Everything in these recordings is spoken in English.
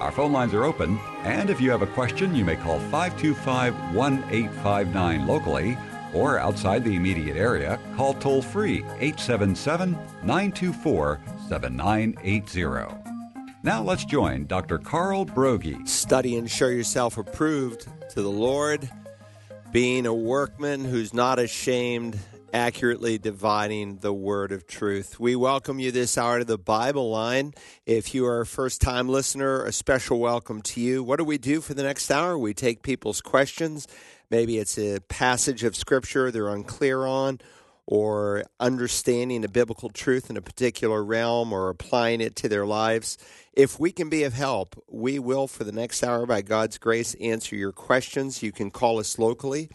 Our phone lines are open, and if you have a question, you may call 525 1859 locally or outside the immediate area, call toll free 877 924 7980. Now let's join Dr. Carl Broggi. Study and show yourself approved to the Lord, being a workman who's not ashamed, accurately dividing the word of truth. We welcome you this hour to the Bible line. If you are a first time listener, a special welcome to you. What do we do for the next hour? We take people's questions. Maybe it's a passage of scripture they're unclear on or understanding a biblical truth in a particular realm or applying it to their lives. If we can be of help, we will, for the next hour, by God's grace, answer your questions. You can call us locally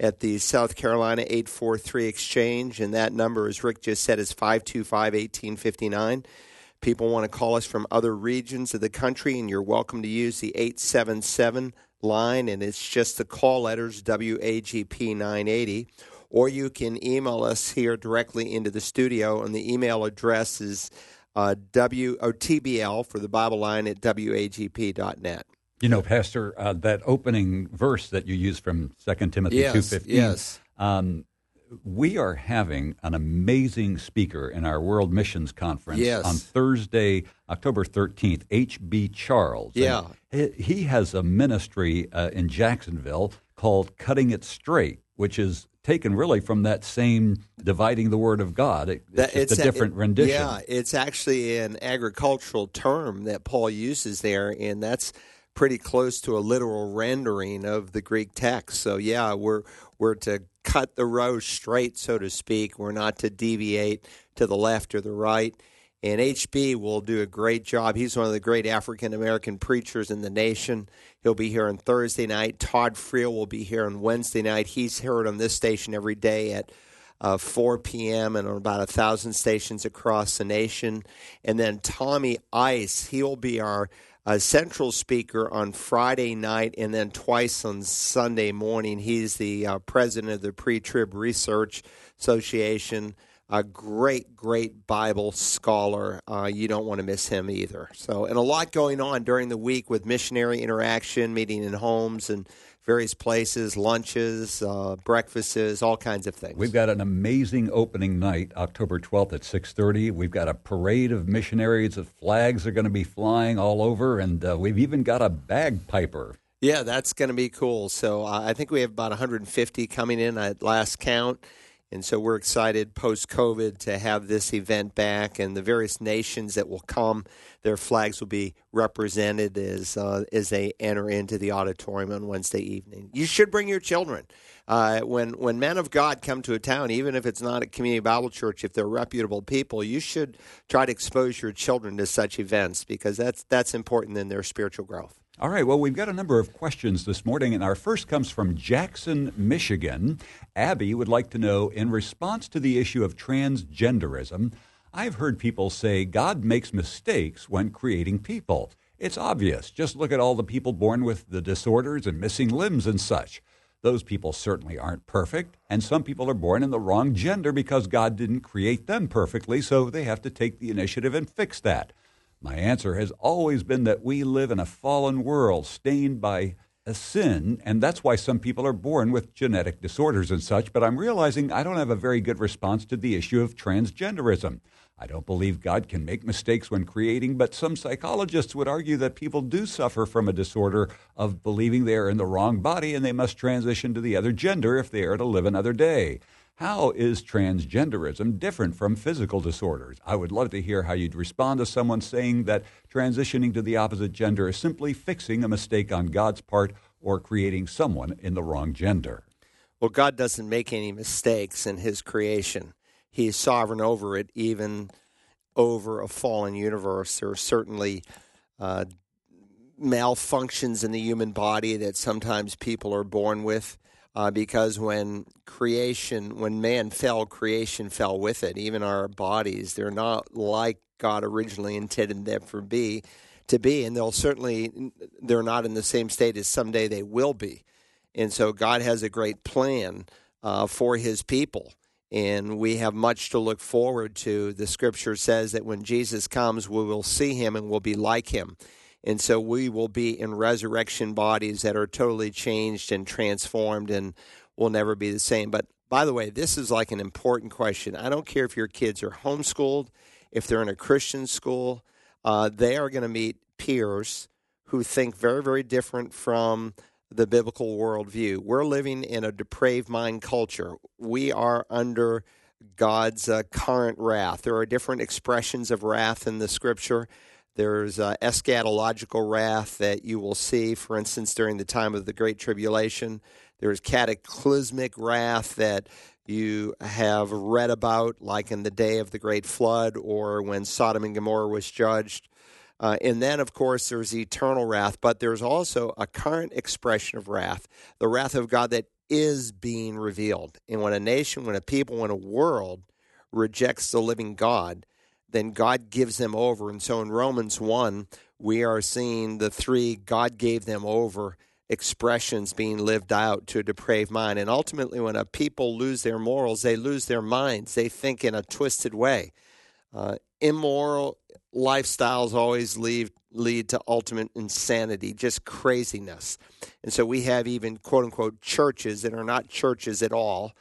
at the South Carolina 843 Exchange, and that number, as Rick just said, is 525 1859. People want to call us from other regions of the country, and you're welcome to use the 877 line, and it's just the call letters WAGP 980 or you can email us here directly into the studio, and the email address is uh, TBL for the Bible line at WAGP.net. You know, Pastor, uh, that opening verse that you use from 2 Timothy yes, 2.15, yes. Um, we are having an amazing speaker in our World Missions Conference yes. on Thursday, October 13th, H.B. Charles. Yeah. And he has a ministry uh, in Jacksonville called Cutting It Straight, which is taken really from that same dividing the word of God. It, it's, it's a different it, rendition. Yeah, it's actually an agricultural term that Paul uses there, and that's pretty close to a literal rendering of the Greek text. So yeah, we're we're to cut the row straight, so to speak. We're not to deviate to the left or the right. And HB will do a great job. He's one of the great African American preachers in the nation. He'll be here on Thursday night. Todd Friel will be here on Wednesday night. He's heard on this station every day at uh, 4 p.m. and on about a thousand stations across the nation. And then Tommy Ice, he will be our uh, central speaker on Friday night and then twice on Sunday morning. He's the uh, president of the Pre Trib Research Association a great, great Bible scholar. Uh, you don't want to miss him either. So, and a lot going on during the week with missionary interaction, meeting in homes and various places, lunches, uh, breakfasts, all kinds of things. We've got an amazing opening night, October 12th at 6:30. We've got a parade of missionaries. The flags are going to be flying all over, and uh, we've even got a bagpiper. Yeah, that's going to be cool. So uh, I think we have about 150 coming in at last count. And so we're excited post COVID to have this event back, and the various nations that will come, their flags will be represented as uh, as they enter into the auditorium on Wednesday evening. You should bring your children. Uh, when when men of God come to a town, even if it's not a community Bible church, if they're reputable people, you should try to expose your children to such events because that's that's important in their spiritual growth. All right, well, we've got a number of questions this morning, and our first comes from Jackson, Michigan. Abby would like to know in response to the issue of transgenderism, I've heard people say God makes mistakes when creating people. It's obvious. Just look at all the people born with the disorders and missing limbs and such. Those people certainly aren't perfect, and some people are born in the wrong gender because God didn't create them perfectly, so they have to take the initiative and fix that. My answer has always been that we live in a fallen world stained by a sin, and that's why some people are born with genetic disorders and such. But I'm realizing I don't have a very good response to the issue of transgenderism. I don't believe God can make mistakes when creating, but some psychologists would argue that people do suffer from a disorder of believing they are in the wrong body and they must transition to the other gender if they are to live another day. How is transgenderism different from physical disorders? I would love to hear how you'd respond to someone saying that transitioning to the opposite gender is simply fixing a mistake on God's part or creating someone in the wrong gender. Well, God doesn't make any mistakes in His creation. He is sovereign over it, even over a fallen universe. There are certainly uh, malfunctions in the human body that sometimes people are born with. Uh, because when creation, when man fell, creation fell with it. Even our bodies, they're not like God originally intended them for be to be, and they'll certainly they're not in the same state as someday they will be. And so God has a great plan uh, for His people, and we have much to look forward to. The Scripture says that when Jesus comes, we will see Him and we'll be like Him. And so we will be in resurrection bodies that are totally changed and transformed and will never be the same. But by the way, this is like an important question. I don't care if your kids are homeschooled, if they're in a Christian school, uh, they are going to meet peers who think very, very different from the biblical worldview. We're living in a depraved mind culture. We are under God's uh, current wrath. There are different expressions of wrath in the scripture. There's eschatological wrath that you will see, for instance, during the time of the Great Tribulation. There's cataclysmic wrath that you have read about, like in the day of the Great Flood or when Sodom and Gomorrah was judged. Uh, and then, of course, there's eternal wrath, but there's also a current expression of wrath, the wrath of God that is being revealed. And when a nation, when a people, when a world rejects the living God, then God gives them over. And so in Romans 1, we are seeing the three God gave them over expressions being lived out to a depraved mind. And ultimately, when a people lose their morals, they lose their minds. They think in a twisted way. Uh, immoral lifestyles always lead, lead to ultimate insanity, just craziness. And so we have even quote unquote churches that are not churches at all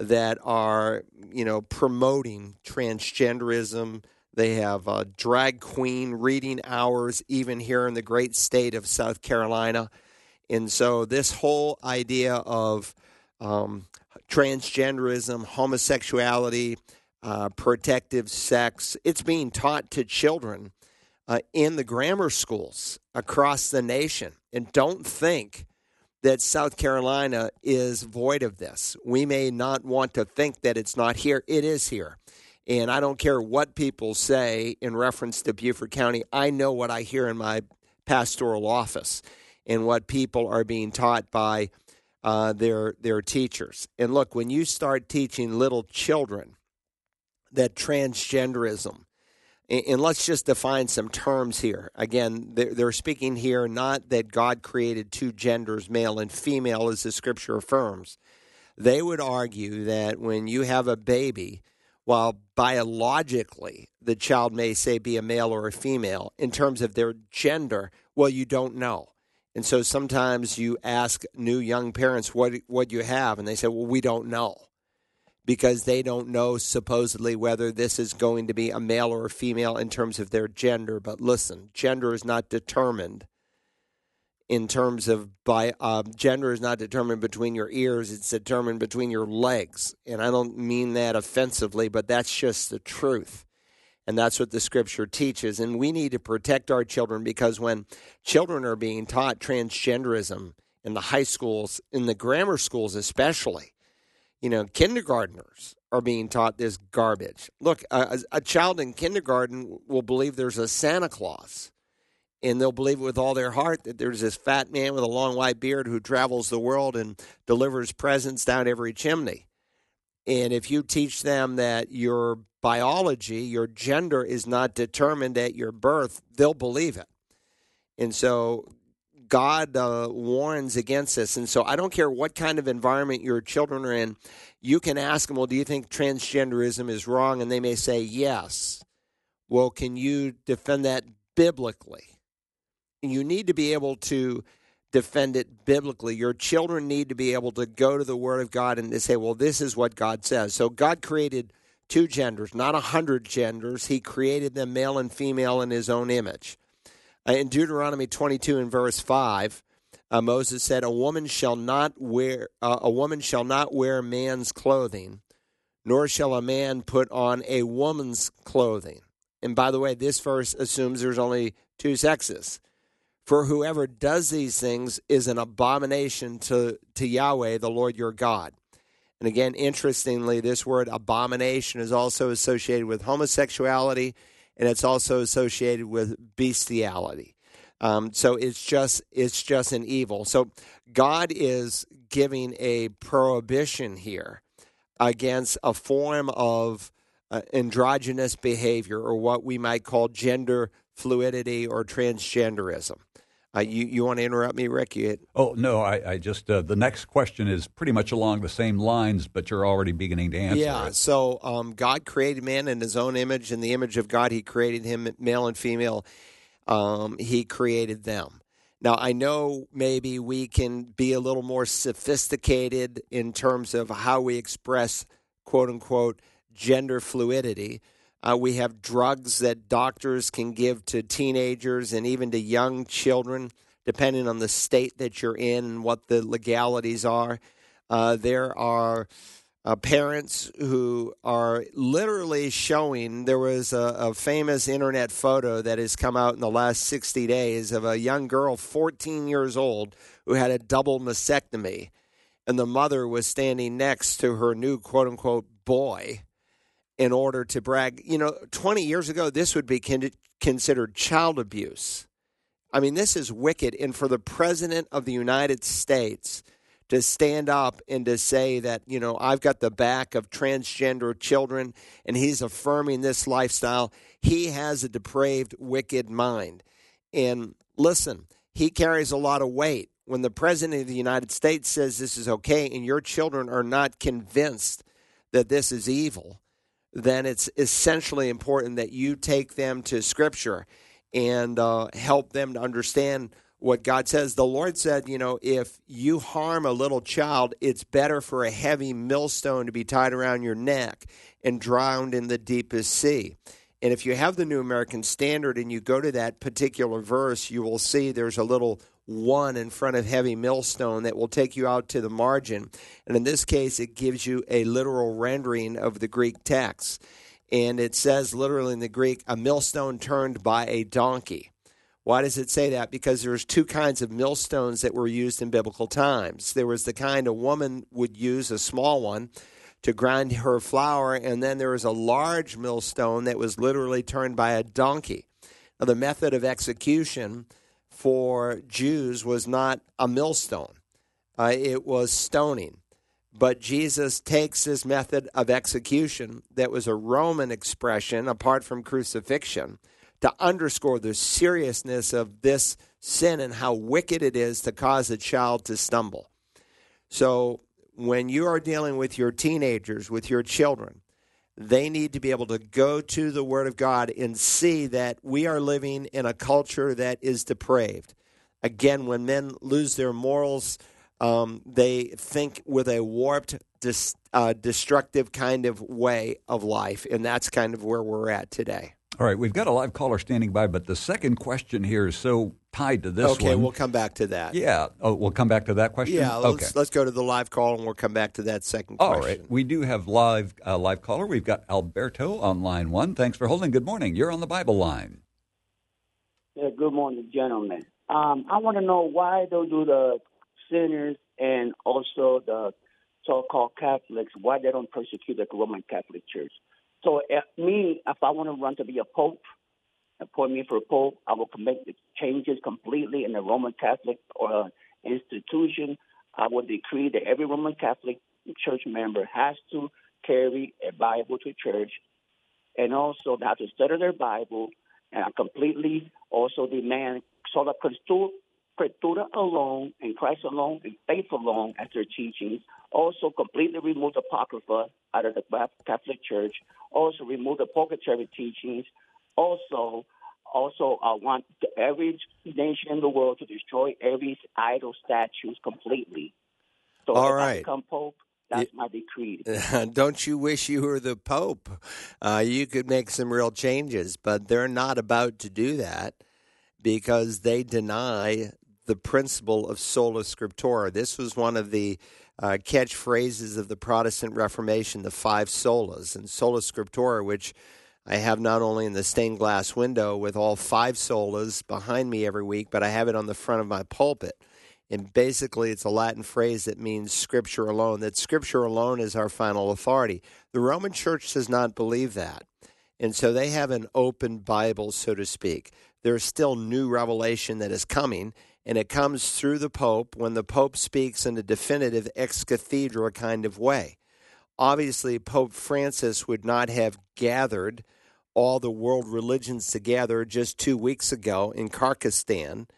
that are, you know, promoting transgenderism. They have uh, drag queen reading hours, even here in the great state of South Carolina. And so, this whole idea of um, transgenderism, homosexuality, uh, protective sex, it's being taught to children uh, in the grammar schools across the nation. And don't think that South Carolina is void of this. We may not want to think that it's not here, it is here. And I don't care what people say in reference to Beaufort County, I know what I hear in my pastoral office and what people are being taught by uh, their, their teachers. And look, when you start teaching little children that transgenderism and let's just define some terms here. Again, they're speaking here not that God created two genders, male and female, as the scripture affirms. They would argue that when you have a baby, while biologically the child may say be a male or a female, in terms of their gender, well, you don't know. And so sometimes you ask new young parents what what you have, and they say, "Well, we don't know." Because they don't know supposedly whether this is going to be a male or a female in terms of their gender. But listen, gender is not determined in terms of by uh, gender is not determined between your ears; it's determined between your legs. And I don't mean that offensively, but that's just the truth. And that's what the scripture teaches. And we need to protect our children because when children are being taught transgenderism in the high schools, in the grammar schools especially, you know, kindergartners are being taught this garbage. Look, a, a, child in kindergarten will believe there's a Santa Claus, and they'll believe it with all their heart that there's this fat man with a long white beard who travels the world and delivers presents down every chimney. And if you teach them that your biology, your gender is not determined at your birth, they'll believe it. And so God uh, warns against this. And so I don't care what kind of environment your children are in, you can ask them, well, do you think transgenderism is wrong? And they may say, yes. Well, can you defend that biblically? You need to be able to defend it biblically. Your children need to be able to go to the Word of God and to say, well, this is what God says. So God created two genders, not a hundred genders. He created them male and female in His own image. Uh, in Deuteronomy 22 and verse 5, uh, Moses said, "A woman shall not wear uh, a woman shall not wear man's clothing, nor shall a man put on a woman's clothing." And by the way, this verse assumes there's only two sexes. For whoever does these things is an abomination to, to Yahweh, the Lord your God. And again, interestingly, this word abomination is also associated with homosexuality and it's also associated with bestiality. Um, so it's just it's just an evil. So God is giving a prohibition here against a form of uh, androgynous behavior, or what we might call gender fluidity or transgenderism. Uh, you you want to interrupt me, Rick? You oh no, I, I just uh, the next question is pretty much along the same lines, but you're already beginning to answer. Yeah. It. So um, God created man in His own image, in the image of God, He created him, male and female. Um, he created them. Now I know maybe we can be a little more sophisticated in terms of how we express quote unquote gender fluidity. Uh, we have drugs that doctors can give to teenagers and even to young children, depending on the state that you're in and what the legalities are. Uh, there are uh, parents who are literally showing. There was a, a, famous internet photo that has come out in the last 60 days of a young girl, 14 years old, who had a double mastectomy. And the mother was standing next to her new quote unquote boy in order to brag. You know, 20 years ago, this would be con- considered child abuse. I mean, this is wicked. And for the President of the United States to stand up and to say that, you know, I've got the back of transgender children and he's affirming this lifestyle, he has a depraved, wicked mind. And listen, he carries a lot of weight. When the President of the United States says this is okay and your children are not convinced that this is evil, then it's essentially important that you take them to Scripture and uh, help them to understand what God says. The Lord said, you know, if you harm a little child, it's better for a heavy millstone to be tied around your neck and drowned in the deepest sea. And if you have the New American Standard and you go to that particular verse, you will see there's a little one in front of heavy millstone that will take you out to the margin. And in this case, it gives you a literal rendering of the Greek text. And it says literally in the Greek, a millstone turned by a donkey. Why does it say that? Because there's two kinds of millstones that were used in biblical times. There was the kind a woman would use, a small one, to grind her flour, and then there was a large millstone that was literally turned by a donkey. Now, the method of execution for Jews was not a millstone, uh, it was stoning. But Jesus takes this method of execution that was a Roman expression apart from crucifixion to underscore the seriousness of this sin and how wicked it is to cause a child to stumble. So, when you are dealing with your teenagers, with your children, they need to be able to go to the Word of God and see that we are living in a culture that is depraved. Again, when men lose their morals, um, they think with a warped, dis, uh, destructive kind of way of life, and that's kind of where we're at today. All right, we've got a live caller standing by, but the second question here is so tied to this okay, one. we'll come back to that. Yeah, oh, we'll come back to that question. Yeah, let's, okay. let's go to the live call and we'll come back to that second All question. right, we do have live uh, live caller. We've got Alberto on line one. Thanks for holding. Good morning. You're on the Bible line. Yeah, good morning, gentlemen. Um, I want to know why don't do the sinners and also the so-called Catholics why they don't persecute the Roman Catholic Church. So, if me, if I want to run to be a pope, appoint me for pope, I will make the changes completely in the Roman Catholic uh, institution. I will decree that every Roman Catholic church member has to carry a Bible to church, and also they have to study their Bible. And I completely also demand sola scriptura alone and Christ alone and faith alone as their teachings. Also, completely remove the Apocrypha out of the Catholic Church. Also, remove the purgatory teachings. Also, also I want every nation in the world to destroy every idol statues completely. So All if right. I become Pope, that's my decree. Don't you wish you were the Pope? Uh, you could make some real changes, but they're not about to do that because they deny the principle of sola scriptura. This was one of the uh, catchphrases of the Protestant Reformation, the five solas, and sola scriptura, which I have not only in the stained glass window with all five solas behind me every week, but I have it on the front of my pulpit. And basically, it's a Latin phrase that means scripture alone, that scripture alone is our final authority. The Roman church does not believe that. And so they have an open Bible, so to speak. There's still new revelation that is coming, and it comes through the Pope when the Pope speaks in a definitive ex cathedra kind of way. Obviously, Pope Francis would not have gathered all the world religions together just two weeks ago in Kyrgyzstan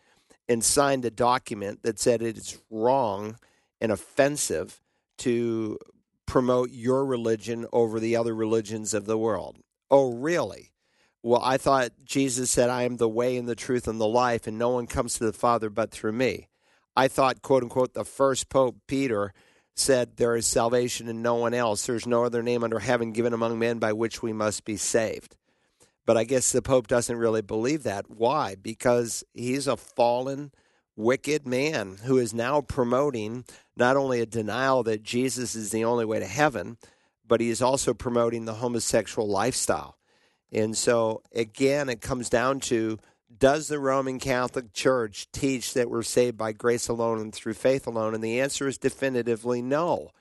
and signed a document that said it is wrong and offensive to promote your religion over the other religions of the world. Oh, really? Well, I thought Jesus said, I am the way and the truth and the life, and no one comes to the Father but through me. I thought, quote unquote, the first Pope, Peter, said, There is salvation in no one else. There's no other name under heaven given among men by which we must be saved. But I guess the Pope doesn't really believe that. Why? Because he's a fallen, wicked man who is now promoting not only a denial that Jesus is the only way to heaven, but he is also promoting the homosexual lifestyle. And so, again, it comes down to does the Roman Catholic Church teach that we're saved by grace alone and through faith alone? And the answer is definitively no.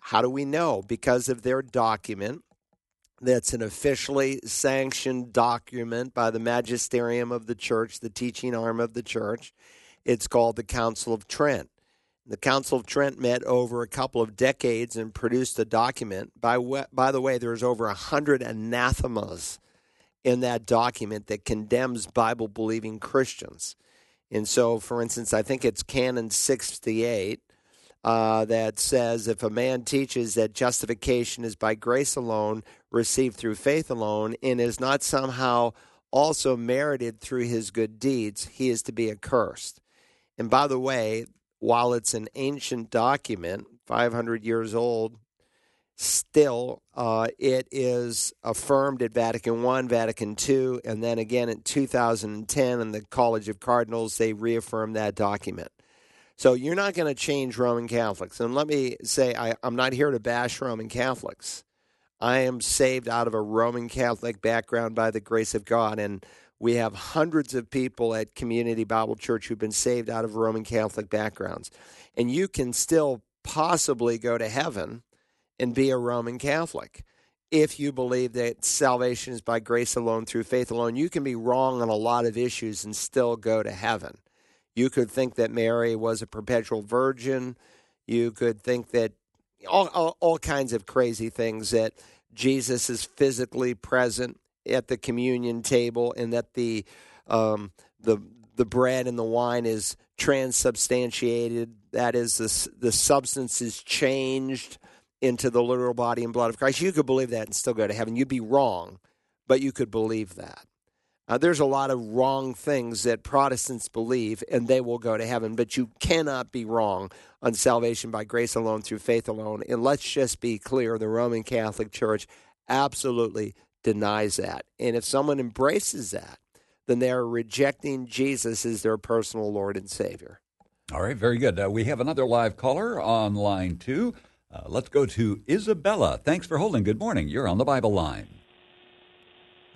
How do we know? Because of their document that's an officially sanctioned document by the magisterium of the church, the teaching arm of the church. It's called the Council of Trent. The Council of Trent met over a couple of decades and produced a document. By, by the way, there's over a hundred anathemas in that document that condemns Bible believing Christians. And so, for instance, I think it's Canon 68 uh, that says if a man teaches that justification is by grace alone, received through faith alone, and is not somehow also merited through his good deeds, he is to be accursed. And by the way, while it's an ancient document, 500 years old, still uh, it is affirmed at Vatican I, Vatican II, and then again in 2010 in the College of Cardinals, they reaffirmed that document. So you're not going to change Roman Catholics. And let me say, I, I'm not here to bash Roman Catholics. I am saved out of a Roman Catholic background by the grace of God. And we have hundreds of people at Community Bible Church who've been saved out of Roman Catholic backgrounds. And you can still possibly go to heaven and be a Roman Catholic. If you believe that salvation is by grace alone, through faith alone, you can be wrong on a lot of issues and still go to heaven. You could think that Mary was a perpetual virgin. You could think that all, all, all kinds of crazy things that Jesus is physically present at the communion table and that the um, the the bread and the wine is transubstantiated. That is, the the substance is changed into the literal body and blood of Christ. You could believe that and still go to heaven. You'd be wrong, but you could believe that. Uh, there's a lot of wrong things that Protestants believe, and they will go to heaven, but you cannot be wrong on salvation by grace alone, through faith alone. And let's just be clear the Roman Catholic Church absolutely denies that. And if someone embraces that, then they are rejecting Jesus as their personal Lord and Savior. All right, very good. Uh, we have another live caller on line two. Uh, let's go to Isabella. Thanks for holding. Good morning. You're on the Bible line.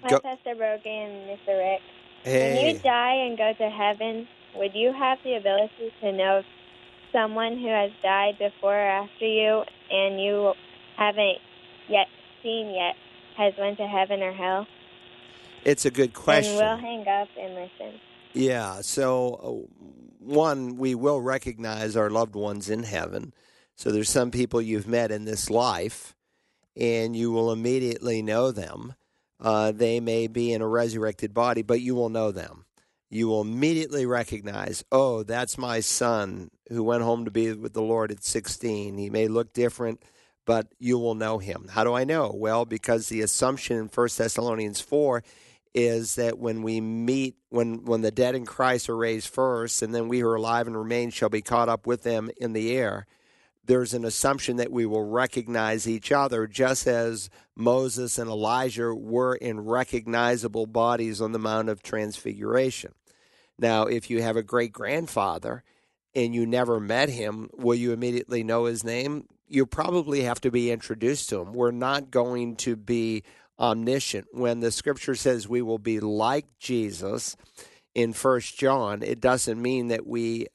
Hi, go. Pastor Brogan and Mr. Rick. Hey. When you die and go to heaven, would you have the ability to know someone who has died before or after you and you haven't yet seen yet has went to heaven or hell? It's a good question. And we'll hang up and listen. Yeah. So, uh, one, we will recognize our loved ones in heaven. So, there's some people you've met in this life, and you will immediately know them. Uh, they may be in a resurrected body, but you will know them. You will immediately recognize, oh, that's my son who went home to be with the Lord at 16. He may look different, but you will know him. How do I know? Well, because the assumption in 1 Thessalonians 4 is that when we meet, when, when the dead in Christ are raised first, and then we who are alive and remain shall be caught up with them in the air there's an assumption that we will recognize each other, just as Moses and Elijah were in recognizable bodies on the Mount of Transfiguration. Now, if you have a great grandfather and you never met him, will you immediately know his name? You probably have to be introduced to him. We're not going to be omniscient. When the scripture says we will be like Jesus in First John, it doesn't mean that we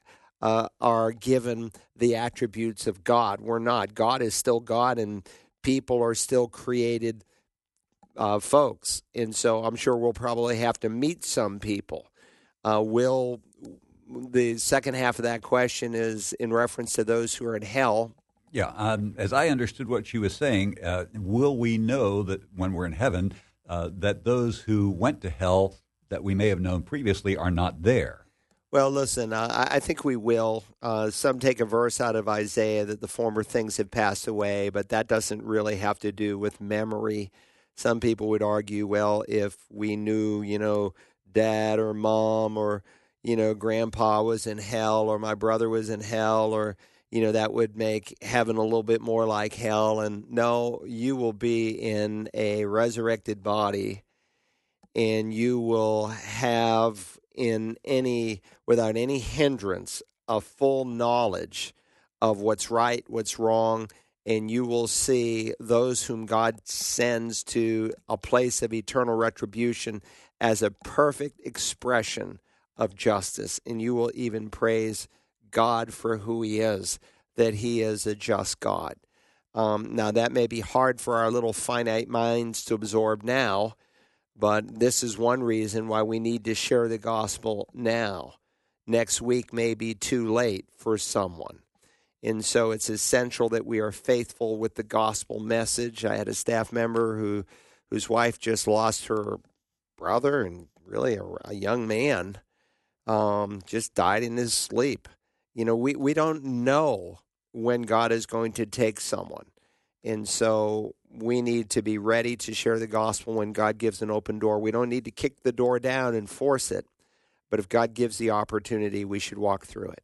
uh, are given the attributes of God. We're not. God is still God, and people are still created uh, folks. And so I'm sure we'll probably have to meet some people. Uh, will the second half of that question is in reference to those who are in hell. Yeah, um, as I understood what she was saying, uh, will we know that when we're in heaven, uh, that those who went to hell that we may have known previously are not there? Well, listen, uh, I think we will. Uh, some take a verse out of Isaiah that the former things have passed away, but that doesn't really have to do with memory. Some people would argue, well, if we knew, you know, dad or mom or, you know, grandpa was in hell or my brother was in hell or, you know, that would make heaven a little bit more like hell. And no, you will be in a resurrected body and you will have in any without any hindrance a full knowledge of what's right, what's wrong, and you will see those whom God sends to a place of eternal retribution as a perfect expression of justice. And you will even praise God for who He is, that He is a just God. Um, now, that may be hard for our little finite minds to absorb now, but this is one reason why we need to share the gospel now. Next week may be too late for someone. And so it's essential that we are faithful with the gospel message. I had a staff member who whose wife just lost her brother and really a, a young man um, just died in his sleep. You know, we, we don't know when God is going to take someone. And so we need to be ready to share the gospel when God gives an open door. We don't need to kick the door down and force it, but if God gives the opportunity, we should walk through it.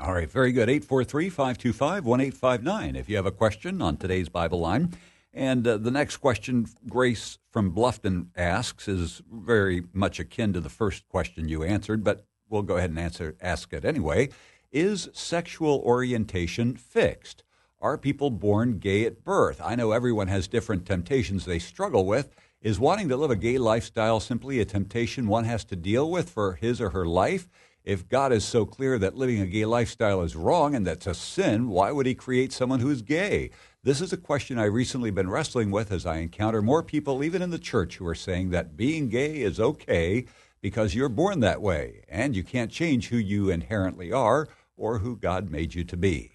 All right, very good. 843 525 1859 if you have a question on today's Bible line. And uh, the next question, Grace from Bluffton asks, is very much akin to the first question you answered, but we'll go ahead and answer, ask it anyway. Is sexual orientation fixed? Are people born gay at birth? I know everyone has different temptations they struggle with. Is wanting to live a gay lifestyle simply a temptation one has to deal with for his or her life? If God is so clear that living a gay lifestyle is wrong and that's a sin, why would he create someone who is gay? This is a question I've recently been wrestling with as I encounter more people, even in the church, who are saying that being gay is okay because you're born that way and you can't change who you inherently are or who God made you to be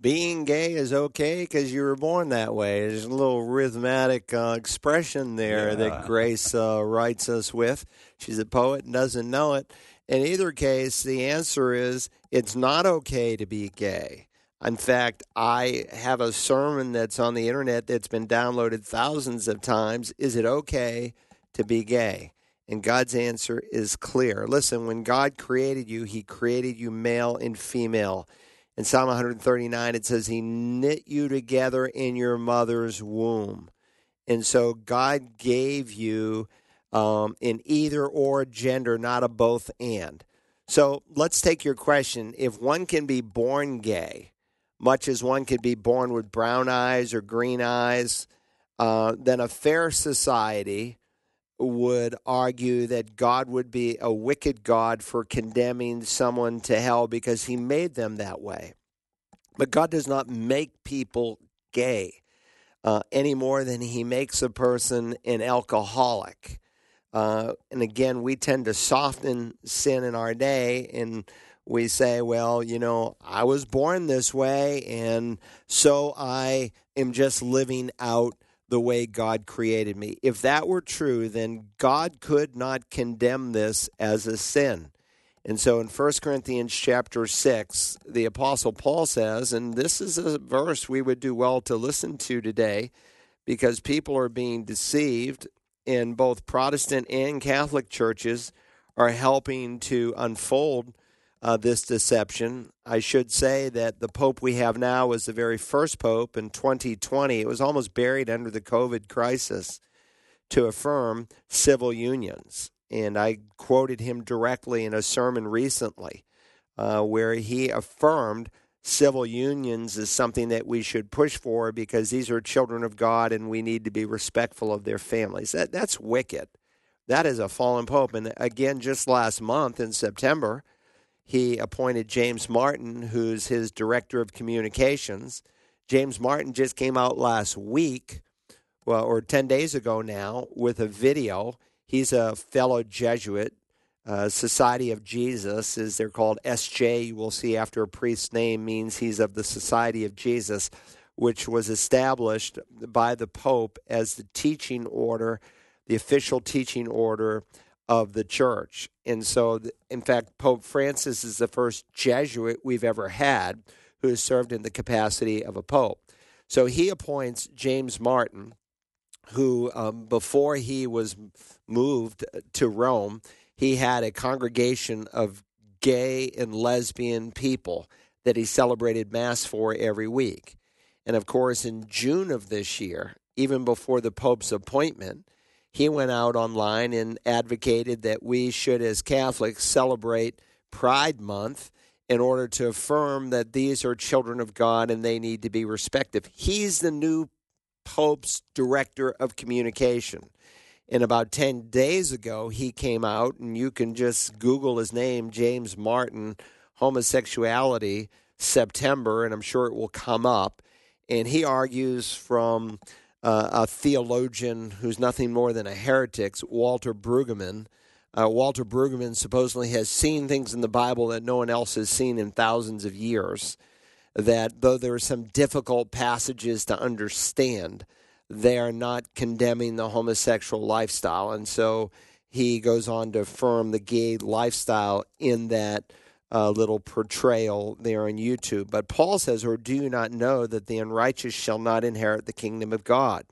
being gay is okay because you were born that way. There's a little rhythmic uh, expression there yeah. that Grace uh, writes us with. She's a poet and doesn't know it. In either case, the answer is it's not okay to be gay. In fact, I have a sermon that's on the internet that's been downloaded thousands of times. Is it okay to be gay? And God's answer is clear. Listen, when God created you, He created you male and female. In Psalm 139, it says, He knit you together in your mother's womb. And so God gave you um, in either or gender, not a both and. So let's take your question. If one can be born gay, much as one could be born with brown eyes or green eyes, uh, then a fair society would argue that God would be a wicked God for condemning someone to hell because he made them that way. But God does not make people gay uh, any more than he makes a person an alcoholic. Uh, and again, we tend to soften sin in our day and we say, well, you know, I was born this way, and so I am just living out the way God created me. If that were true, then God could not condemn this as a sin. And so in 1 Corinthians chapter 6, the apostle Paul says, and this is a verse we would do well to listen to today because people are being deceived in both Protestant and Catholic churches are helping to unfold uh, this deception. I should say that the Pope we have now was the very first Pope in 2020. It was almost buried under the COVID crisis to affirm civil unions. And I quoted him directly in a sermon recently uh, where he affirmed civil unions is something that we should push for because these are children of God and we need to be respectful of their families. That, that's wicked. That is a fallen pope. And again, just last month in September, he appointed James Martin, who's his director of communications. James Martin just came out last week well, or 10 days ago now, with a video. He's a fellow Jesuit. Uh, Society of Jesus is they're called SJ. You will see after a priest's name means he's of the Society of Jesus, which was established by the Pope as the teaching order, the official teaching order of the church. And so, in fact, Pope Francis is the first Jesuit we've ever had who has served in the capacity of a pope. So he appoints James Martin, who, um, before he was moved to Rome, he had a congregation of gay and lesbian people that he celebrated Mass for every week. And of course, in June of this year, even before the Pope's appointment, he went out online and advocated that we should, as Catholics, celebrate Pride Month in order to affirm that these are children of God and they need to be respected. He's the new Pope's director of communication. And about 10 days ago, he came out, and you can just Google his name, James Martin, homosexuality, September, and I'm sure it will come up. And he argues from uh, a theologian who's nothing more than a heretic, Walter Brueggemann. Uh, Walter Brueggemann supposedly has seen things in the Bible that no one else has seen in thousands of years. That though there are some difficult passages to understand, they are not condemning the homosexual lifestyle. And so he goes on to affirm the gay lifestyle in that uh, little portrayal there on YouTube. But Paul says, Or do you not know that the unrighteous shall not inherit the kingdom of God?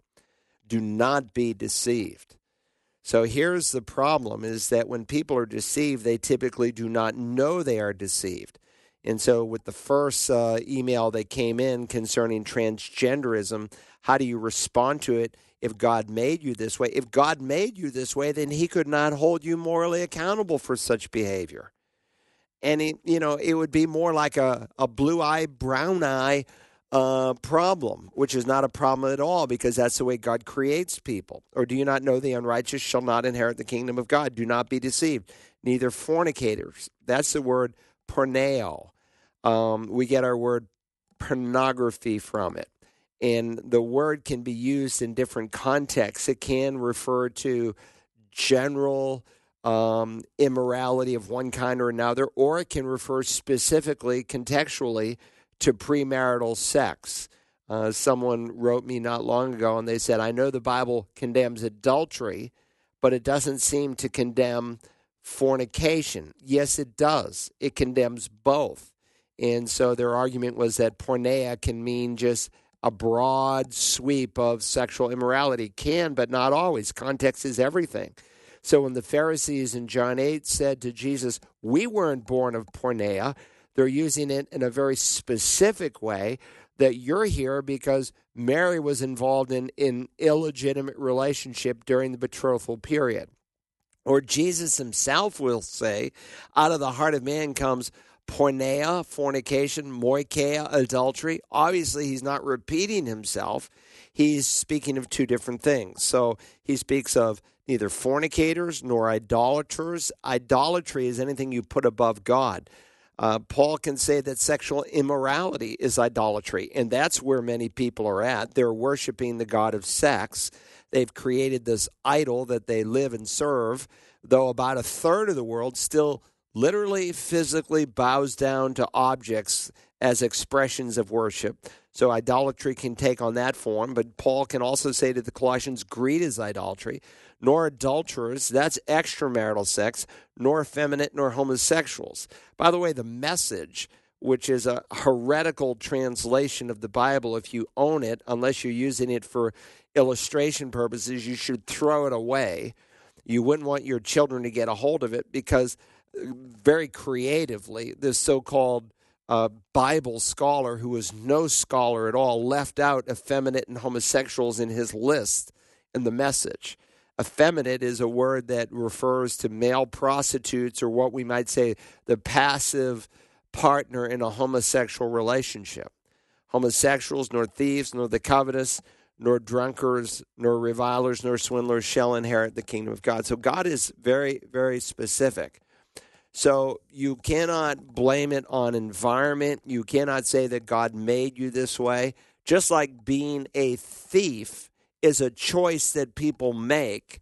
Do not be deceived. So here's the problem is that when people are deceived, they typically do not know they are deceived. And so, with the first uh, email that came in concerning transgenderism, how do you respond to it if God made you this way? If God made you this way, then He could not hold you morally accountable for such behavior. And, it, you know, it would be more like a, a blue eye, brown eye uh, problem, which is not a problem at all because that's the way God creates people. Or do you not know the unrighteous shall not inherit the kingdom of God? Do not be deceived. Neither fornicators. That's the word porneia. Um, we get our word pornography from it. And the word can be used in different contexts. It can refer to general um, immorality of one kind or another, or it can refer specifically, contextually, to premarital sex. Uh, someone wrote me not long ago and they said, I know the Bible condemns adultery, but it doesn't seem to condemn fornication. Yes, it does. It condemns both. And so their argument was that porneia can mean just a broad sweep of sexual immorality. Can, but not always. Context is everything. So when the Pharisees in John 8 said to Jesus, We weren't born of porneia, they're using it in a very specific way that you're here because Mary was involved in an illegitimate relationship during the betrothal period. Or Jesus himself will say, Out of the heart of man comes porneia, fornication, moicheia, adultery. Obviously, he's not repeating himself. He's speaking of two different things. So he speaks of neither fornicators nor idolaters. Idolatry is anything you put above God. Uh, Paul can say that sexual immorality is idolatry, and that's where many people are at. They're worshiping the God of sex. They've created this idol that they live and serve, though about a third of the world still literally, physically bows down to objects as expressions of worship. So idolatry can take on that form, but Paul can also say to the Colossians, greed is idolatry, nor adulterers, that's extramarital sex, nor effeminate, nor homosexuals. By the way, the message, which is a heretical translation of the Bible, if you own it, unless you're using it for illustration purposes, you should throw it away. You wouldn't want your children to get a hold of it because uh, very creatively, this so called uh, Bible scholar, who was no scholar at all, left out effeminate and homosexuals in his list in the message. Effeminate is a word that refers to male prostitutes, or what we might say the passive partner in a homosexual relationship. Homosexuals, nor thieves, nor the covetous, nor drunkards, nor revilers, nor swindlers shall inherit the kingdom of God. So God is very, very specific. So you cannot blame it on environment. You cannot say that God made you this way. Just like being a thief is a choice that people make.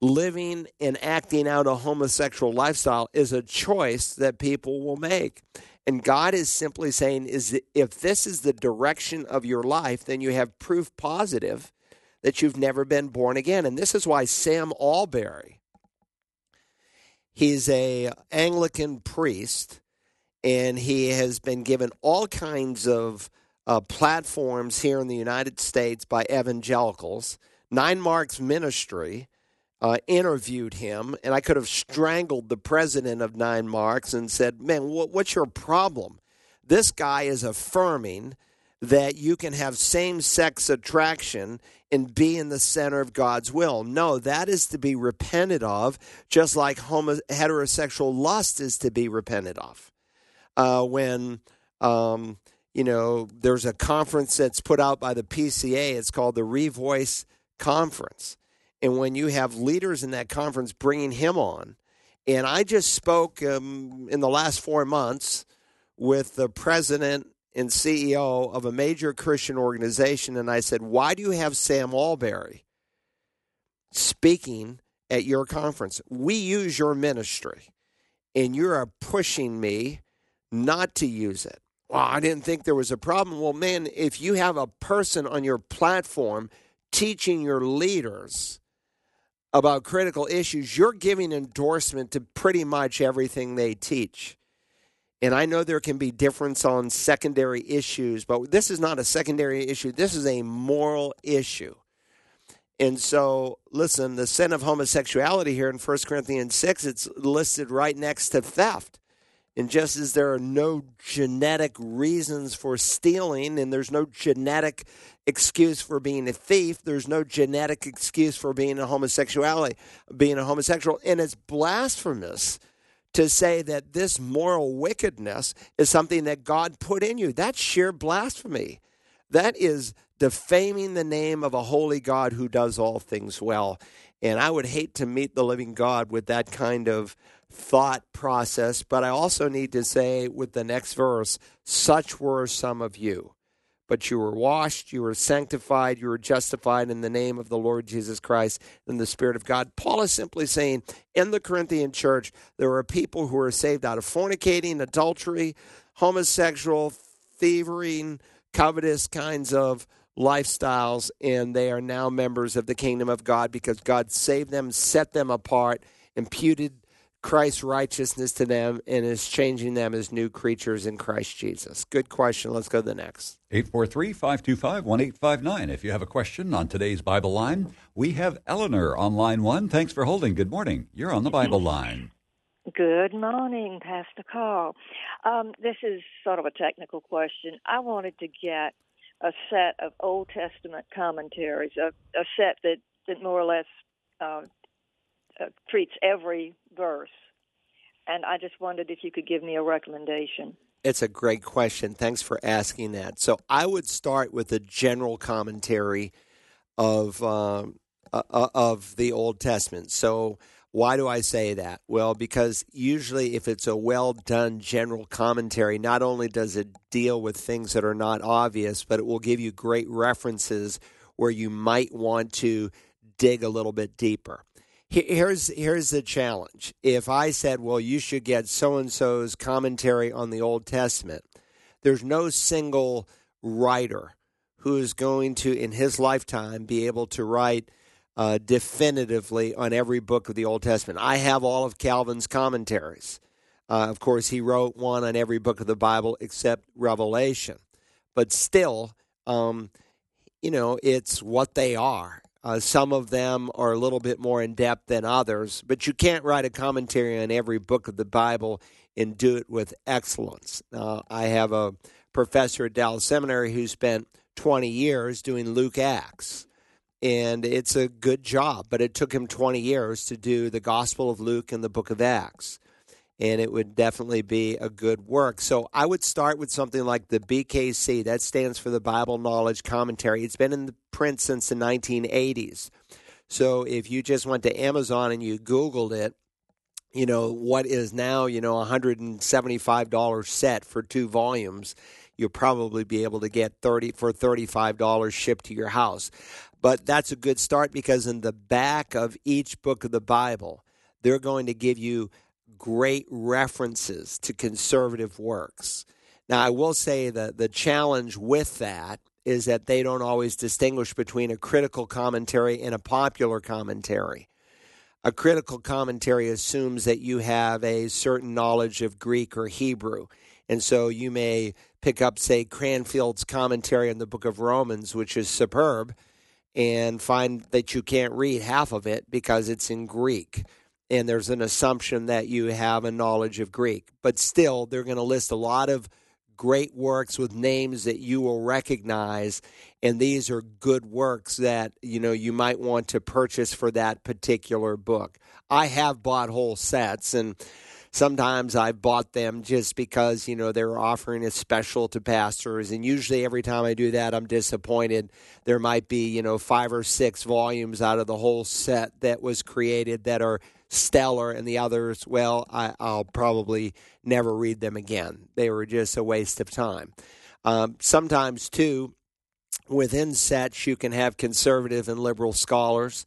Living and acting out a homosexual lifestyle is a choice that people will make. And God is simply saying is if this is the direction of your life, then you have proof positive that you've never been born again. And this is why Sam Allberry He's a Anglican priest, and he has been given all kinds of uh, platforms here in the United States by evangelicals. Nine Marks Ministry uh, interviewed him, and I could have strangled the president of Nine Marks and said, "Man, what, what's your problem?" This guy is affirming that you can have same sex attraction and be in the center of God's will. No, that is to be repented of, just like homo- heterosexual lust is to be repented of. Uh, when, um, you know, there's a conference that's put out by the PCA, it's called the Revoice Conference. And when you have leaders in that conference bringing him on, and I just spoke um, in the last four months with the president and CEO of a major Christian organization, and I said, Why do you have Sam Allberry speaking at your conference? We use your ministry, and you are pushing me not to use it. Well, I didn't think there was a problem. Well, man, if you have a person on your platform teaching your leaders about critical issues, you're giving endorsement to pretty much everything they teach. And I know there can be difference on secondary issues, but this is not a secondary issue. This is a moral issue. And so, listen, the sin of homosexuality here in 1 Corinthians 6, it's listed right next to theft. And just as there are no genetic reasons for stealing and there's no genetic excuse for being a thief, there's no genetic excuse for being a homosexuality, being a homosexual. And it's blasphemous to say that this moral wickedness is something that God put in you. That's sheer blasphemy. That is defaming the name of a holy God who does all things well. And I would hate to meet the living God with that kind of thought process. But I also need to say with the next verse, such were some of you but you were washed, you were sanctified, you were justified in the name of the Lord Jesus Christ in the Spirit of God. Paul is simply saying in the Corinthian church, there are people who are saved out of fornicating, adultery, homosexual, thieving, covetous kinds of lifestyles, and they are now members of the kingdom of God because God saved them, set them apart, imputed Christ's righteousness to them and is changing them as new creatures in Christ Jesus? Good question. Let's go to the next. 843 525 1859. If you have a question on today's Bible line, we have Eleanor on line one. Thanks for holding. Good morning. You're on the Bible line. Good morning, Pastor Carl. Um, this is sort of a technical question. I wanted to get a set of Old Testament commentaries, a, a set that, that more or less uh, uh, treats every verse. And I just wondered if you could give me a recommendation. It's a great question. Thanks for asking that. So I would start with a general commentary of um, uh, uh, of the Old Testament. So why do I say that? Well, because usually if it's a well done general commentary, not only does it deal with things that are not obvious, but it will give you great references where you might want to dig a little bit deeper here's here's the challenge. If I said, "Well, you should get so and so's commentary on the Old Testament," there's no single writer who is going to, in his lifetime, be able to write uh, definitively on every book of the Old Testament. I have all of Calvin's commentaries. Uh, of course, he wrote one on every book of the Bible except Revelation, but still, um, you know, it's what they are uh, some of them are a little bit more in depth than others, but you can't write a commentary on every book of the Bible and do it with excellence. Uh, I have a professor at Dallas Seminary who spent 20 years doing Luke Acts, and it's a good job, but it took him 20 years to do the Gospel of Luke and the book of Acts and it would definitely be a good work. So I would start with something like the BKC. That stands for the Bible Knowledge Commentary. It's been in print since the 1980s. So if you just went to Amazon and you Googled it, you know, what is now, you know, $175 set for two volumes, you'll probably be able to get 30 for $35 shipped to your house. But that's a good start because in the back of each book of the Bible, they're going to give you great references to conservative works. Now, I will say that the challenge with that is that they don't always distinguish between a critical commentary and a popular commentary. A critical commentary assumes that you have a certain knowledge of Greek or Hebrew. And so you may pick up, say, Cranfield's commentary on the book of Romans, which is superb, and find that you can't read half of it because it's in Greek. And there's an assumption that you have a knowledge of Greek. But still, they're going to list a lot of great works with names that you will recognize and these are good works that you know you might want to purchase for that particular book i have bought whole sets and sometimes i've bought them just because you know they're offering a special to pastors and usually every time i do that i'm disappointed there might be you know five or six volumes out of the whole set that was created that are stellar, and the others, well, I, will probably never read them again. They were just a waste of time. Um, sometimes, too, within sets, you can have conservative and liberal scholars.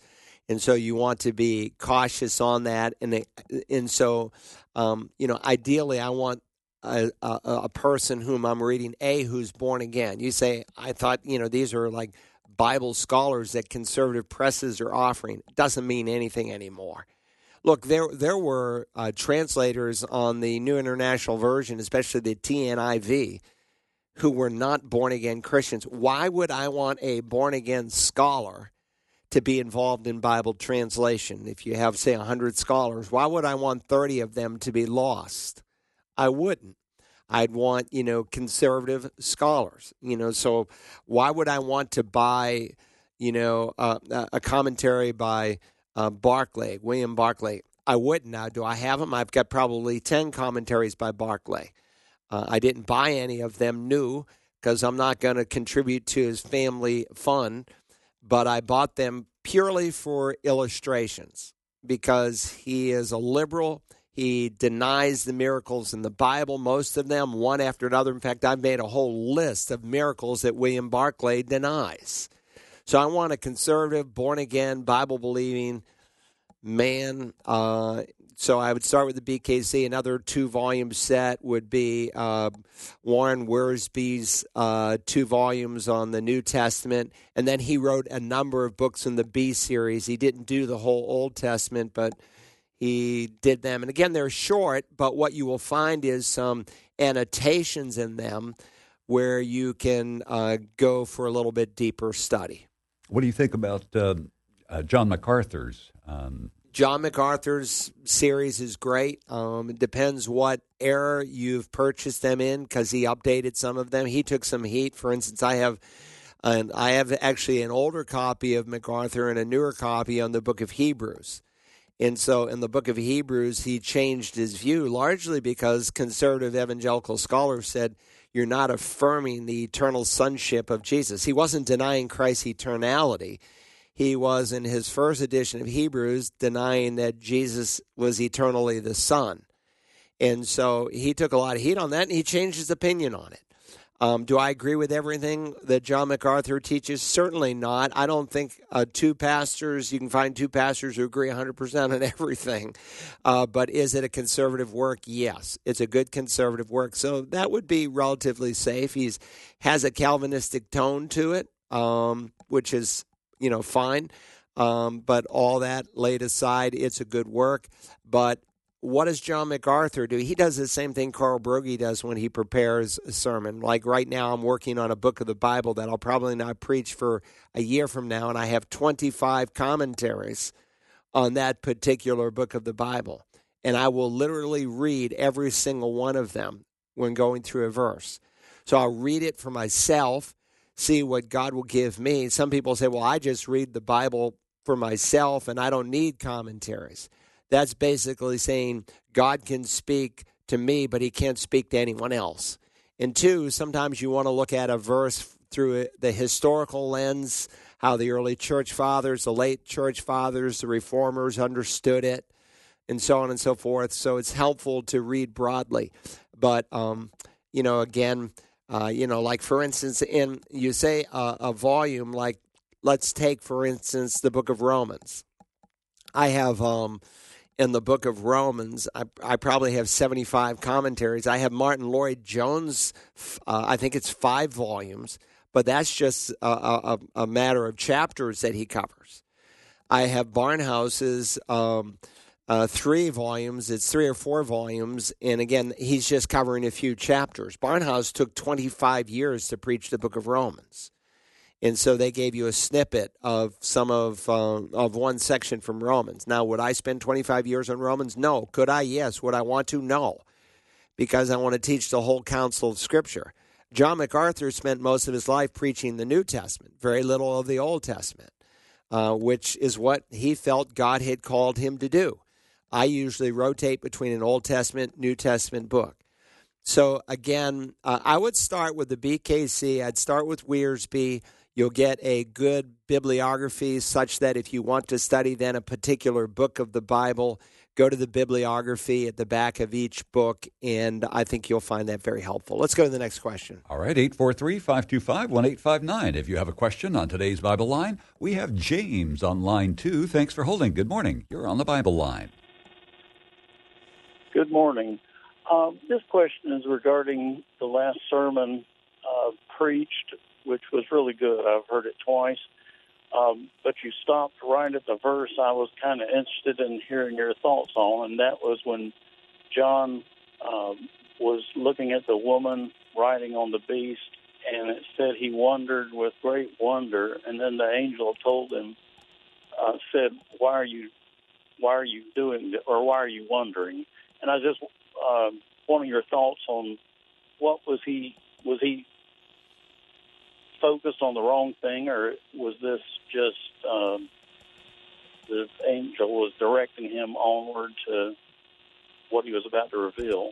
And so you want to be cautious on that. And, and so, um, you know, ideally, I want a, a, a, person whom I'm reading, A, who's born again. You say, I thought, you know, these are like Bible scholars that conservative presses are offering. It doesn't mean anything anymore. Look, there there were uh, translators on the New International Version, especially the TNIV, who were not born again Christians. Why would I want a born again scholar to be involved in Bible translation? If you have, say, 100 scholars, why would I want 30 of them to be lost? I wouldn't. I'd want, you know, conservative scholars, you know, so why would I want to buy, you know, uh, a commentary by uh, Barclay, William Barclay. I wouldn't now. Do I have them? I've got probably 10 commentaries by Barclay. Uh, I didn't buy any of them new because I'm not going to contribute to his family fund, but I bought them purely for illustrations because he is a liberal. He denies the miracles in the Bible, most of them, one after another. In fact, I've made a whole list of miracles that William Barclay denies. So I want a conservative, born again, Bible believing man. Uh, so I would start with the BKC. Another two volume set would be uh, Warren Wiersbe's uh, two volumes on the New Testament. And then he wrote a number of books in the Be series. He didn't do the whole Old Testament, but he did them. And again, they're short, but what you will find is some annotations in them where you can uh, go for a little bit deeper study. What do you think about uh, uh, John MacArthur's? Um... John MacArthur's series is great. Um, it depends what era you've purchased them in because he updated some of them. He took some heat. For instance, I have. And I have actually an older copy of MacArthur and a newer copy on the book of Hebrews. And so in the book of Hebrews, he changed his view largely because conservative evangelical scholars said you're not affirming the eternal sonship of Jesus. He wasn't denying Christ's eternality. He was, in his first edition of Hebrews, denying that Jesus was eternally the Son. And so he took a lot of heat on that and he changed his opinion on it. Um, do I agree with everything that John MacArthur teaches? Certainly not. I don't think uh, two pastors, you can find two pastors who agree 100% on everything. Uh, but is it a conservative work? Yes, it's a good conservative work. So that would be relatively safe. He has a Calvinistic tone to it, um, which is, you know, fine. Um, but all that laid aside, it's a good work. But what does John MacArthur do? He does the same thing Carl Broggi does when he prepares a sermon. Like right now, I'm working on a book of the Bible that I'll probably not preach for a year from now, and I have 25 commentaries on that particular book of the Bible. And I will literally read every single one of them when going through a verse. So I'll read it for myself, see what God will give me. Some people say, well, I just read the Bible for myself and I don't need commentaries. That's basically saying God can speak to me, but he can't speak to anyone else. And two, sometimes you want to look at a verse through the historical lens, how the early church fathers, the late church fathers, the reformers understood it, and so on and so forth. So it's helpful to read broadly. But, um, you know, again, Uh, you know, like for instance, in you say a, a volume, like let's take for instance the book of Romans. I have um, in the book of Romans, I, I, probably have 75 commentaries. I have Martyn Lloyd-Jones, uh, I think it's five volumes, but that's just a, a, a, matter of chapters that he covers. I have Barnhouse's um, uh, three volumes. It's three or four volumes, and again, he's just covering a few chapters. Barnhouse took 25 years to preach the book of Romans, and so they gave you a snippet of some of uh, of one section from Romans. Now, would I spend 25 years on Romans? No. Could I? Yes. Would I want to? No, because I want to teach the whole counsel of Scripture. John MacArthur spent most of his life preaching the New Testament, very little of the Old Testament, uh, which is what he felt God had called him to do. I usually rotate between an Old Testament, New Testament book. So again, uh, I would start with the BKC. I'd start with Wiersbe. You'll get a good bibliography such that if you want to study then a particular book of the Bible, go to the bibliography at the back of each book, and I think you'll find that very helpful. Let's go to the next question. All right, 843 525 1859. If you have a question on today's Bible line, we have James on line two. Thanks for holding. Good morning. You're on the Bible line. Good morning. Um, this question is regarding the last sermon uh, preached, which was really good. I've heard it twice. Um, but you stopped right at the verse I was kind of interested in hearing your thoughts on, and that was when John um, was looking at the woman riding on the beast, and it said he wondered with great wonder, and then the angel told him, uh, said, "Why are you, why are you doing, or why are you wondering?" and I just uh, wanting your thoughts on what was he was he focused on the wrong thing, or was this just um, the angel was directing him onward to what he was about to reveal?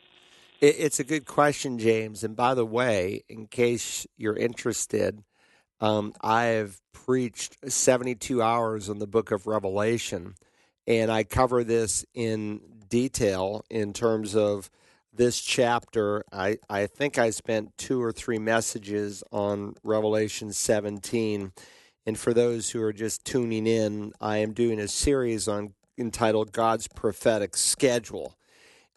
It's a good question, James. And by the way, in case you're interested, um, I have preached 72 hours on the book of Revelation, and I cover this in detail in terms of this chapter. I, I think I spent two or three messages on Revelation 17. And for those who are just tuning in, I am doing a series on entitled God's Prophetic Schedule.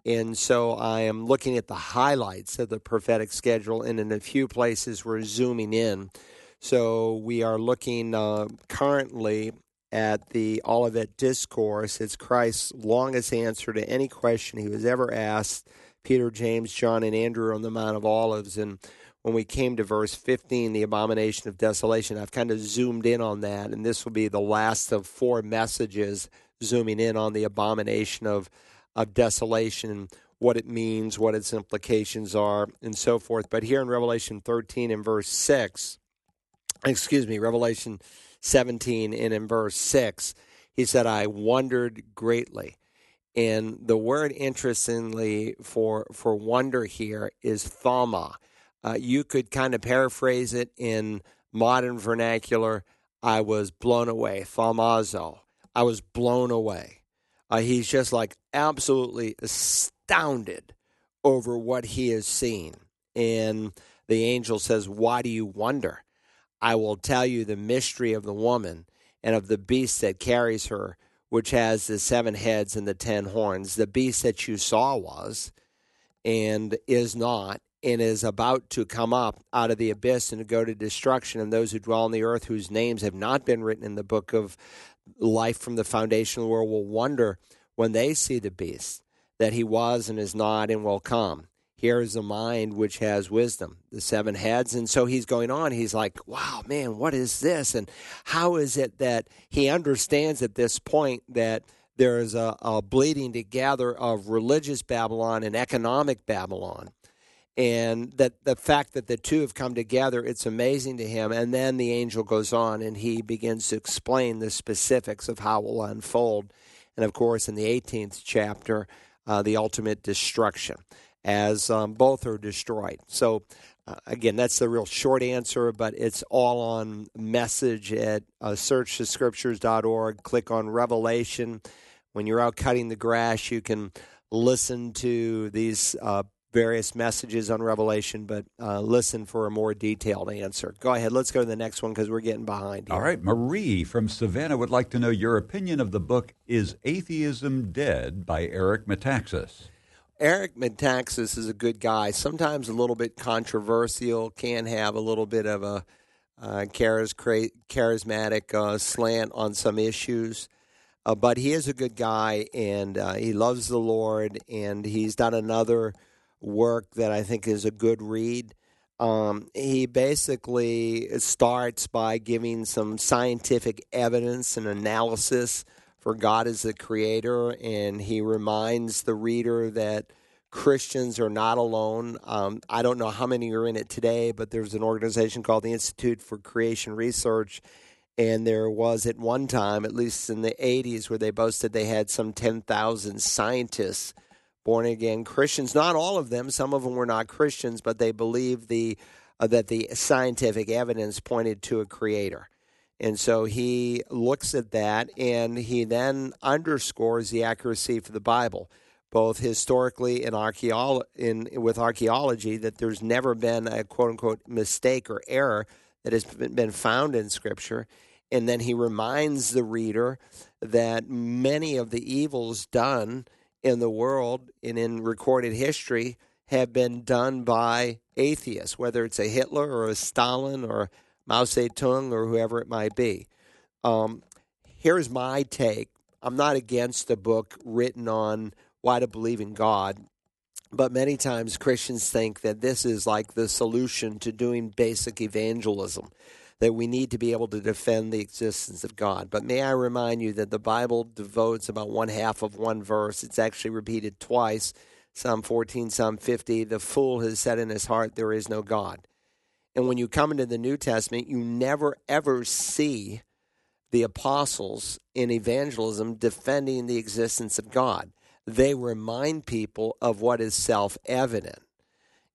And so I am looking at the highlights of the prophetic schedule, and in a few places we're zooming in. So we are looking uh, currently at the Olivet Discourse. It's Christ's longest answer to any question he was ever asked. Peter, James, John, and Andrew on the Mount of Olives. And when we came to verse 15, the abomination of desolation, I've kind of zoomed in on that. And this will be the last of four messages zooming in on the abomination of, of desolation, what it means, what its implications are, and so forth. But here in Revelation 13 and verse 6, excuse me, Revelation 17 and in verse 6, he said, I wondered greatly. And the word, interestingly, for, for wonder here is thauma. Uh, you could kind of paraphrase it in modern vernacular I was blown away, thaumazo. I was blown away. Uh, he's just like absolutely astounded over what he has seen. And the angel says, Why do you wonder? I will tell you the mystery of the woman and of the beast that carries her, which has the seven heads and the ten horns. The beast that you saw was and is not and is about to come up out of the abyss and to go to destruction. And those who dwell on the earth, whose names have not been written in the book of life from the foundation of the world, will wonder when they see the beast that he was and is not and will come here is a mind which has wisdom, the seven heads. And so he's going on. He's like, wow, man, what is this? And how is it that he understands at this point that there is a, a bleeding together of religious Babylon and economic Babylon? And that the fact that the two have come together, it's amazing to him. And then the angel goes on and he begins to explain the specifics of how it will unfold. And of course, in the 18th chapter, uh, the ultimate destruction as um, both are destroyed. So, uh, again, that's the real short answer, but it's all on message at uh, searchthescriptures.org. Click on Revelation. When you're out cutting the grass, you can listen to these uh, various messages on Revelation, but uh, listen for a more detailed answer. Go ahead. Let's go to the next one because we're getting behind. Here. All right. Marie from Savannah would like to know your opinion of the book Is Atheism Dead by Eric Metaxas. Eric Metaxas is a good guy, sometimes a little bit controversial, can have a little bit of a uh, charismatic uh, slant on some issues. Uh, but he is a good guy and uh, he loves the Lord, and he's done another work that I think is a good read. Um, he basically starts by giving some scientific evidence and analysis for God is the creator, and he reminds the reader that Christians are not alone. Um, I don't know how many are in it today, but there's an organization called the Institute for Creation Research. And there was at one time, at least in the 80s, where they boasted they had some 10,000 scientists born again Christians. Not all of them; some of them were not Christians, but they believed the uh, that the scientific evidence pointed to a creator. And so he looks at that, and he then underscores the accuracy for the Bible, both historically and archeolo- in with archaeology. That there's never been a quote unquote mistake or error that has been found in Scripture. And then he reminds the reader that many of the evils done in the world and in recorded history have been done by atheists, whether it's a Hitler or a Stalin or Mao Zedong or whoever it might be. Um, here's my take. I'm not against the book written on why to believe in God, but many times Christians think that this is like the solution to doing basic evangelism that we need to be able to defend the existence of God. But may I remind you that the Bible devotes about one half of one verse. It's actually repeated twice Psalm 14, Psalm 50. The fool has said in his heart, There is no God. And when you come into the New Testament, you never ever see the apostles in evangelism defending the existence of God. They remind people of what is self evident.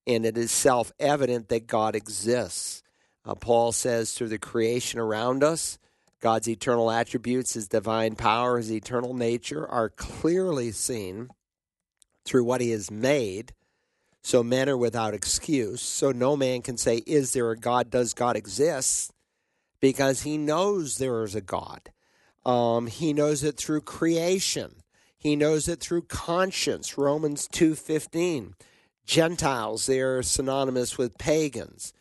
And it is self evident that God exists. Uh, Paul says through the creation around us, God's eternal attributes, his divine power, his eternal nature are clearly seen through what he has made. So men are without excuse. So no man can say, Is there a God? Does God exist? Because he knows there is a God. Um, he knows it through creation. He knows it through conscience. Romans 2.15. Gentiles, they are synonymous with pagans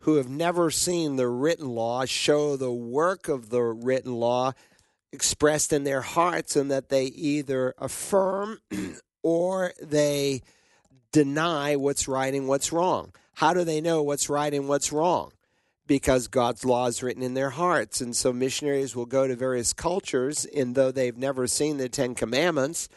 who have never seen the written law show the work of the written law expressed in their hearts, and that they either affirm or they deny what's right and what's wrong. How do they know what's right and what's wrong? Because God's law is written in their hearts. And so missionaries will go to various cultures, and though they've never seen the Ten Commandments,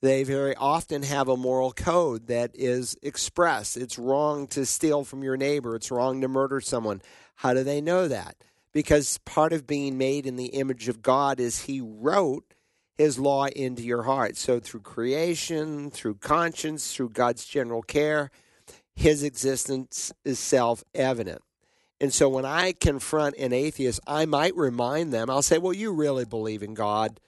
they very often have a moral code that is expressed. It's wrong to steal from your neighbor, it's wrong to murder someone. How do they know that? Because part of being made in the image of God is He wrote His law into your heart. So through creation, through conscience, through God's general care, His existence is self evident. And so when I confront an atheist, I might remind them, I'll say, Well, you really believe in God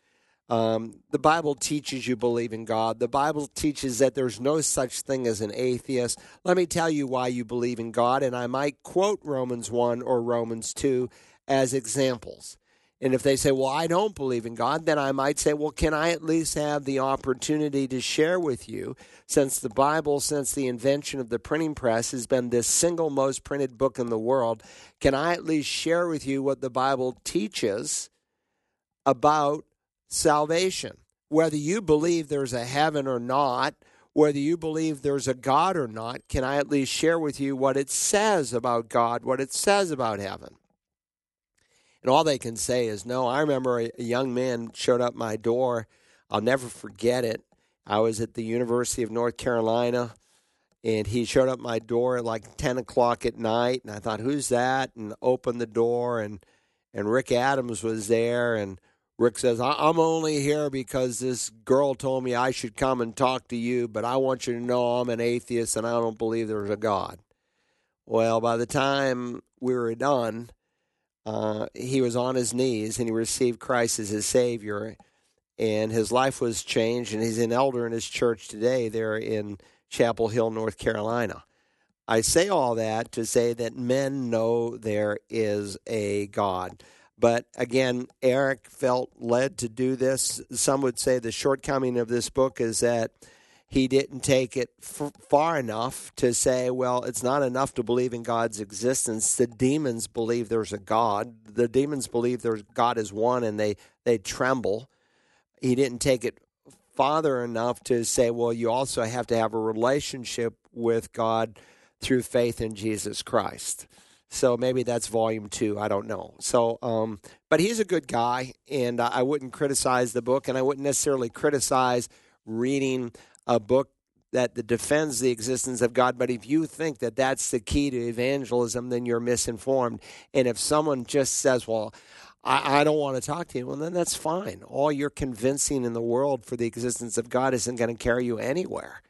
um, the Bible teaches you believe in God. The Bible teaches that there's no such thing as an atheist. Let me tell you why you believe in God, and I might quote Romans 1 or Romans 2 as examples. And if they say, Well, I don't believe in God, then I might say, Well, can I at least have the opportunity to share with you, since the Bible, since the invention of the printing press, has been the single most printed book in the world, can I at least share with you what the Bible teaches about salvation. Whether you believe there's a heaven or not, whether you believe there's a God or not, can I at least share with you what it says about God, what it says about heaven? And all they can say is, no, I remember a, young man showed up my door. I'll never forget it. I was at the University of North Carolina, and he showed up my door at like 10 o'clock at night. And I thought, who's that? And opened the door, and, and Rick Adams was there. And Rick says, I'm only here because this girl told me I should come and talk to you, but I want you to know I'm an atheist and I don't believe there's a God. Well, by the time we were done, uh, he was on his knees and he received Christ as his Savior, and his life was changed, and he's an elder in his church today there in Chapel Hill, North Carolina. I say all that to say that men know there is a God. But again, Eric felt led to do this. Some would say the shortcoming of this book is that he didn't take it f- far enough to say, well, it's not enough to believe in God's existence. The demons believe there's a God. The demons believe there's God is one and they, they tremble. He didn't take it farther enough to say, well, you also have to have a relationship with God through faith in Jesus Christ. So maybe that's volume two. I don't know. So, um, but he's a good guy, and I wouldn't criticize the book, and I wouldn't necessarily criticize reading a book that defends the existence of God. But if you think that that's the key to evangelism, then you're misinformed. And if someone just says, well, I, I, don't want to talk to you, well, then that's fine. All you're convincing in the world for the existence of God isn't going to carry you anywhere.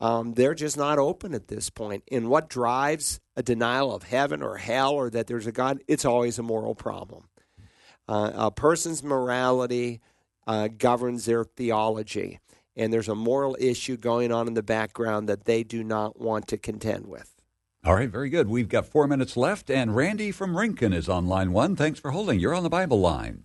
Um, they're just not open at this point. And what drives a denial of heaven or hell or that there's a God? It's always a moral problem. Uh, a person's morality uh, governs their theology, and there's a moral issue going on in the background that they do not want to contend with. All right, very good. We've got four minutes left, and Randy from Rincon is on line one. Thanks for holding. You're on the Bible line.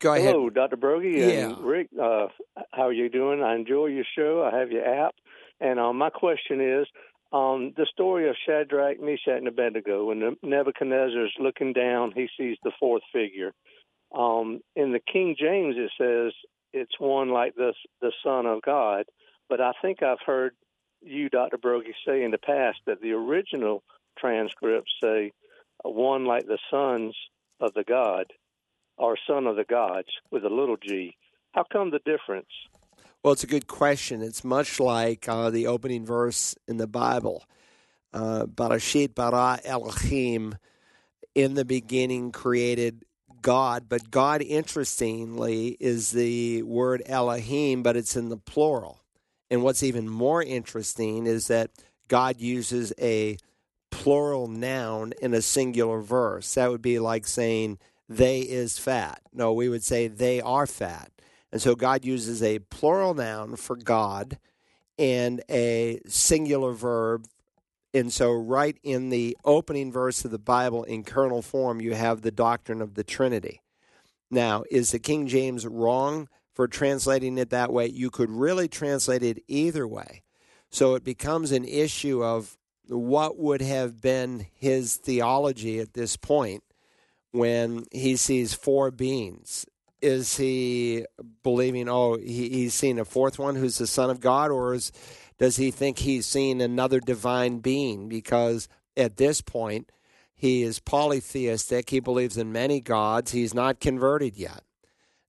Go ahead. Hello, Dr. Broggi yeah. and Rick. Uh, how are you doing? I enjoy your show. I have your app. And um, my question is um, the story of Shadrach, Meshach, and Abednego. When Nebuchadnezzar is looking down, he sees the fourth figure. Um, in the King James, it says it's one like the, the Son of God. But I think I've heard you, Dr. Broggi, say in the past that the original transcripts say one like the sons of the God or son of the gods with a little g. How come the difference? Well, it's a good question. It's much like uh, the opening verse in the Bible. Uh, Barashit bara Elohim, in the beginning created God, but God, interestingly, is the word Elohim, but it's in the plural. And what's even more interesting is that God uses a plural noun in a singular verse. That would be like saying, they is fat. No, we would say they are fat. And so God uses a plural noun for God and a singular verb. And so, right in the opening verse of the Bible in kernel form, you have the doctrine of the Trinity. Now, is the King James wrong for translating it that way? You could really translate it either way. So it becomes an issue of what would have been his theology at this point when he sees four beings? Is he believing, oh, he, he's seen a fourth one who's the Son of God, or is, does he think he's seen another divine being? Because at this point, he is polytheistic. He believes in many gods. He's not converted yet.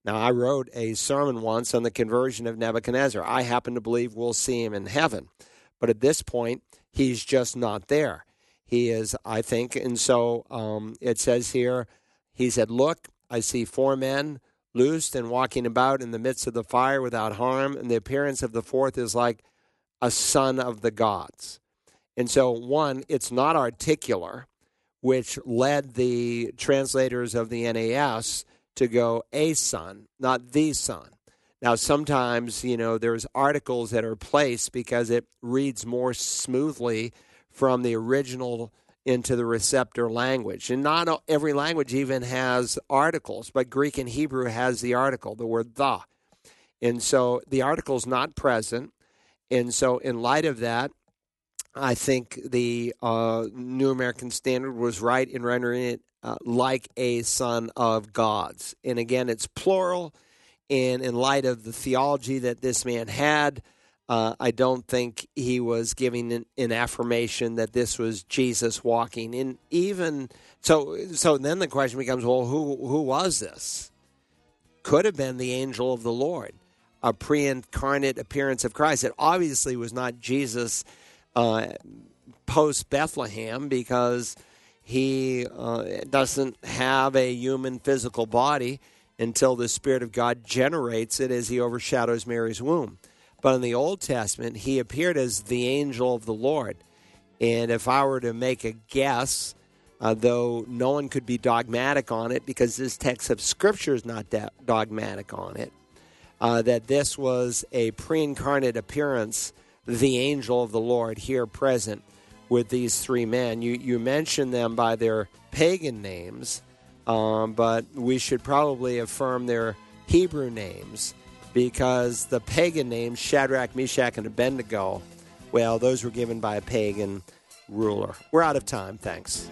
Now, I wrote a sermon once on the conversion of Nebuchadnezzar. I happen to believe we'll see him in heaven. But at this point, he's just not there. He is, I think, and so um, it says here, he said, Look, I see four men loosed and walking about in the midst of the fire without harm, and the appearance of the fourth is like a son of the gods. And so, one, it's not articular, which led the translators of the NAS to go a son, not the son. Now, sometimes, you know, there's articles that are placed because it reads more smoothly from the original into the receptor language. And not every language even has articles, but Greek and Hebrew has the article, the word the. And so the article is not present. And so, in light of that, I think the uh, New American Standard was right in rendering it uh, like a son of God's. And again, it's plural. And in light of the theology that this man had, uh, I don't think he was giving an, an, affirmation that this was Jesus walking. And even so, so then the question becomes, well, who who was this? Could have been the angel of the Lord, a pre-incarnate appearance of Christ. It obviously was not Jesus uh, post Bethlehem because he uh, doesn't have a human physical body until the Spirit of God generates it as he overshadows Mary's womb. But in the Old Testament, he appeared as the angel of the Lord. And if I were to make a guess, uh, though no one could be dogmatic on it because this text of Scripture is not dogmatic on it, uh, that this was a pre incarnate appearance, the angel of the Lord here present with these three men. You, you mentioned them by their pagan names, um, but we should probably affirm their Hebrew names because the pagan names, Shadrach, Meshach, and Abednego, well, those were given by a pagan ruler. We're out of time. Thanks.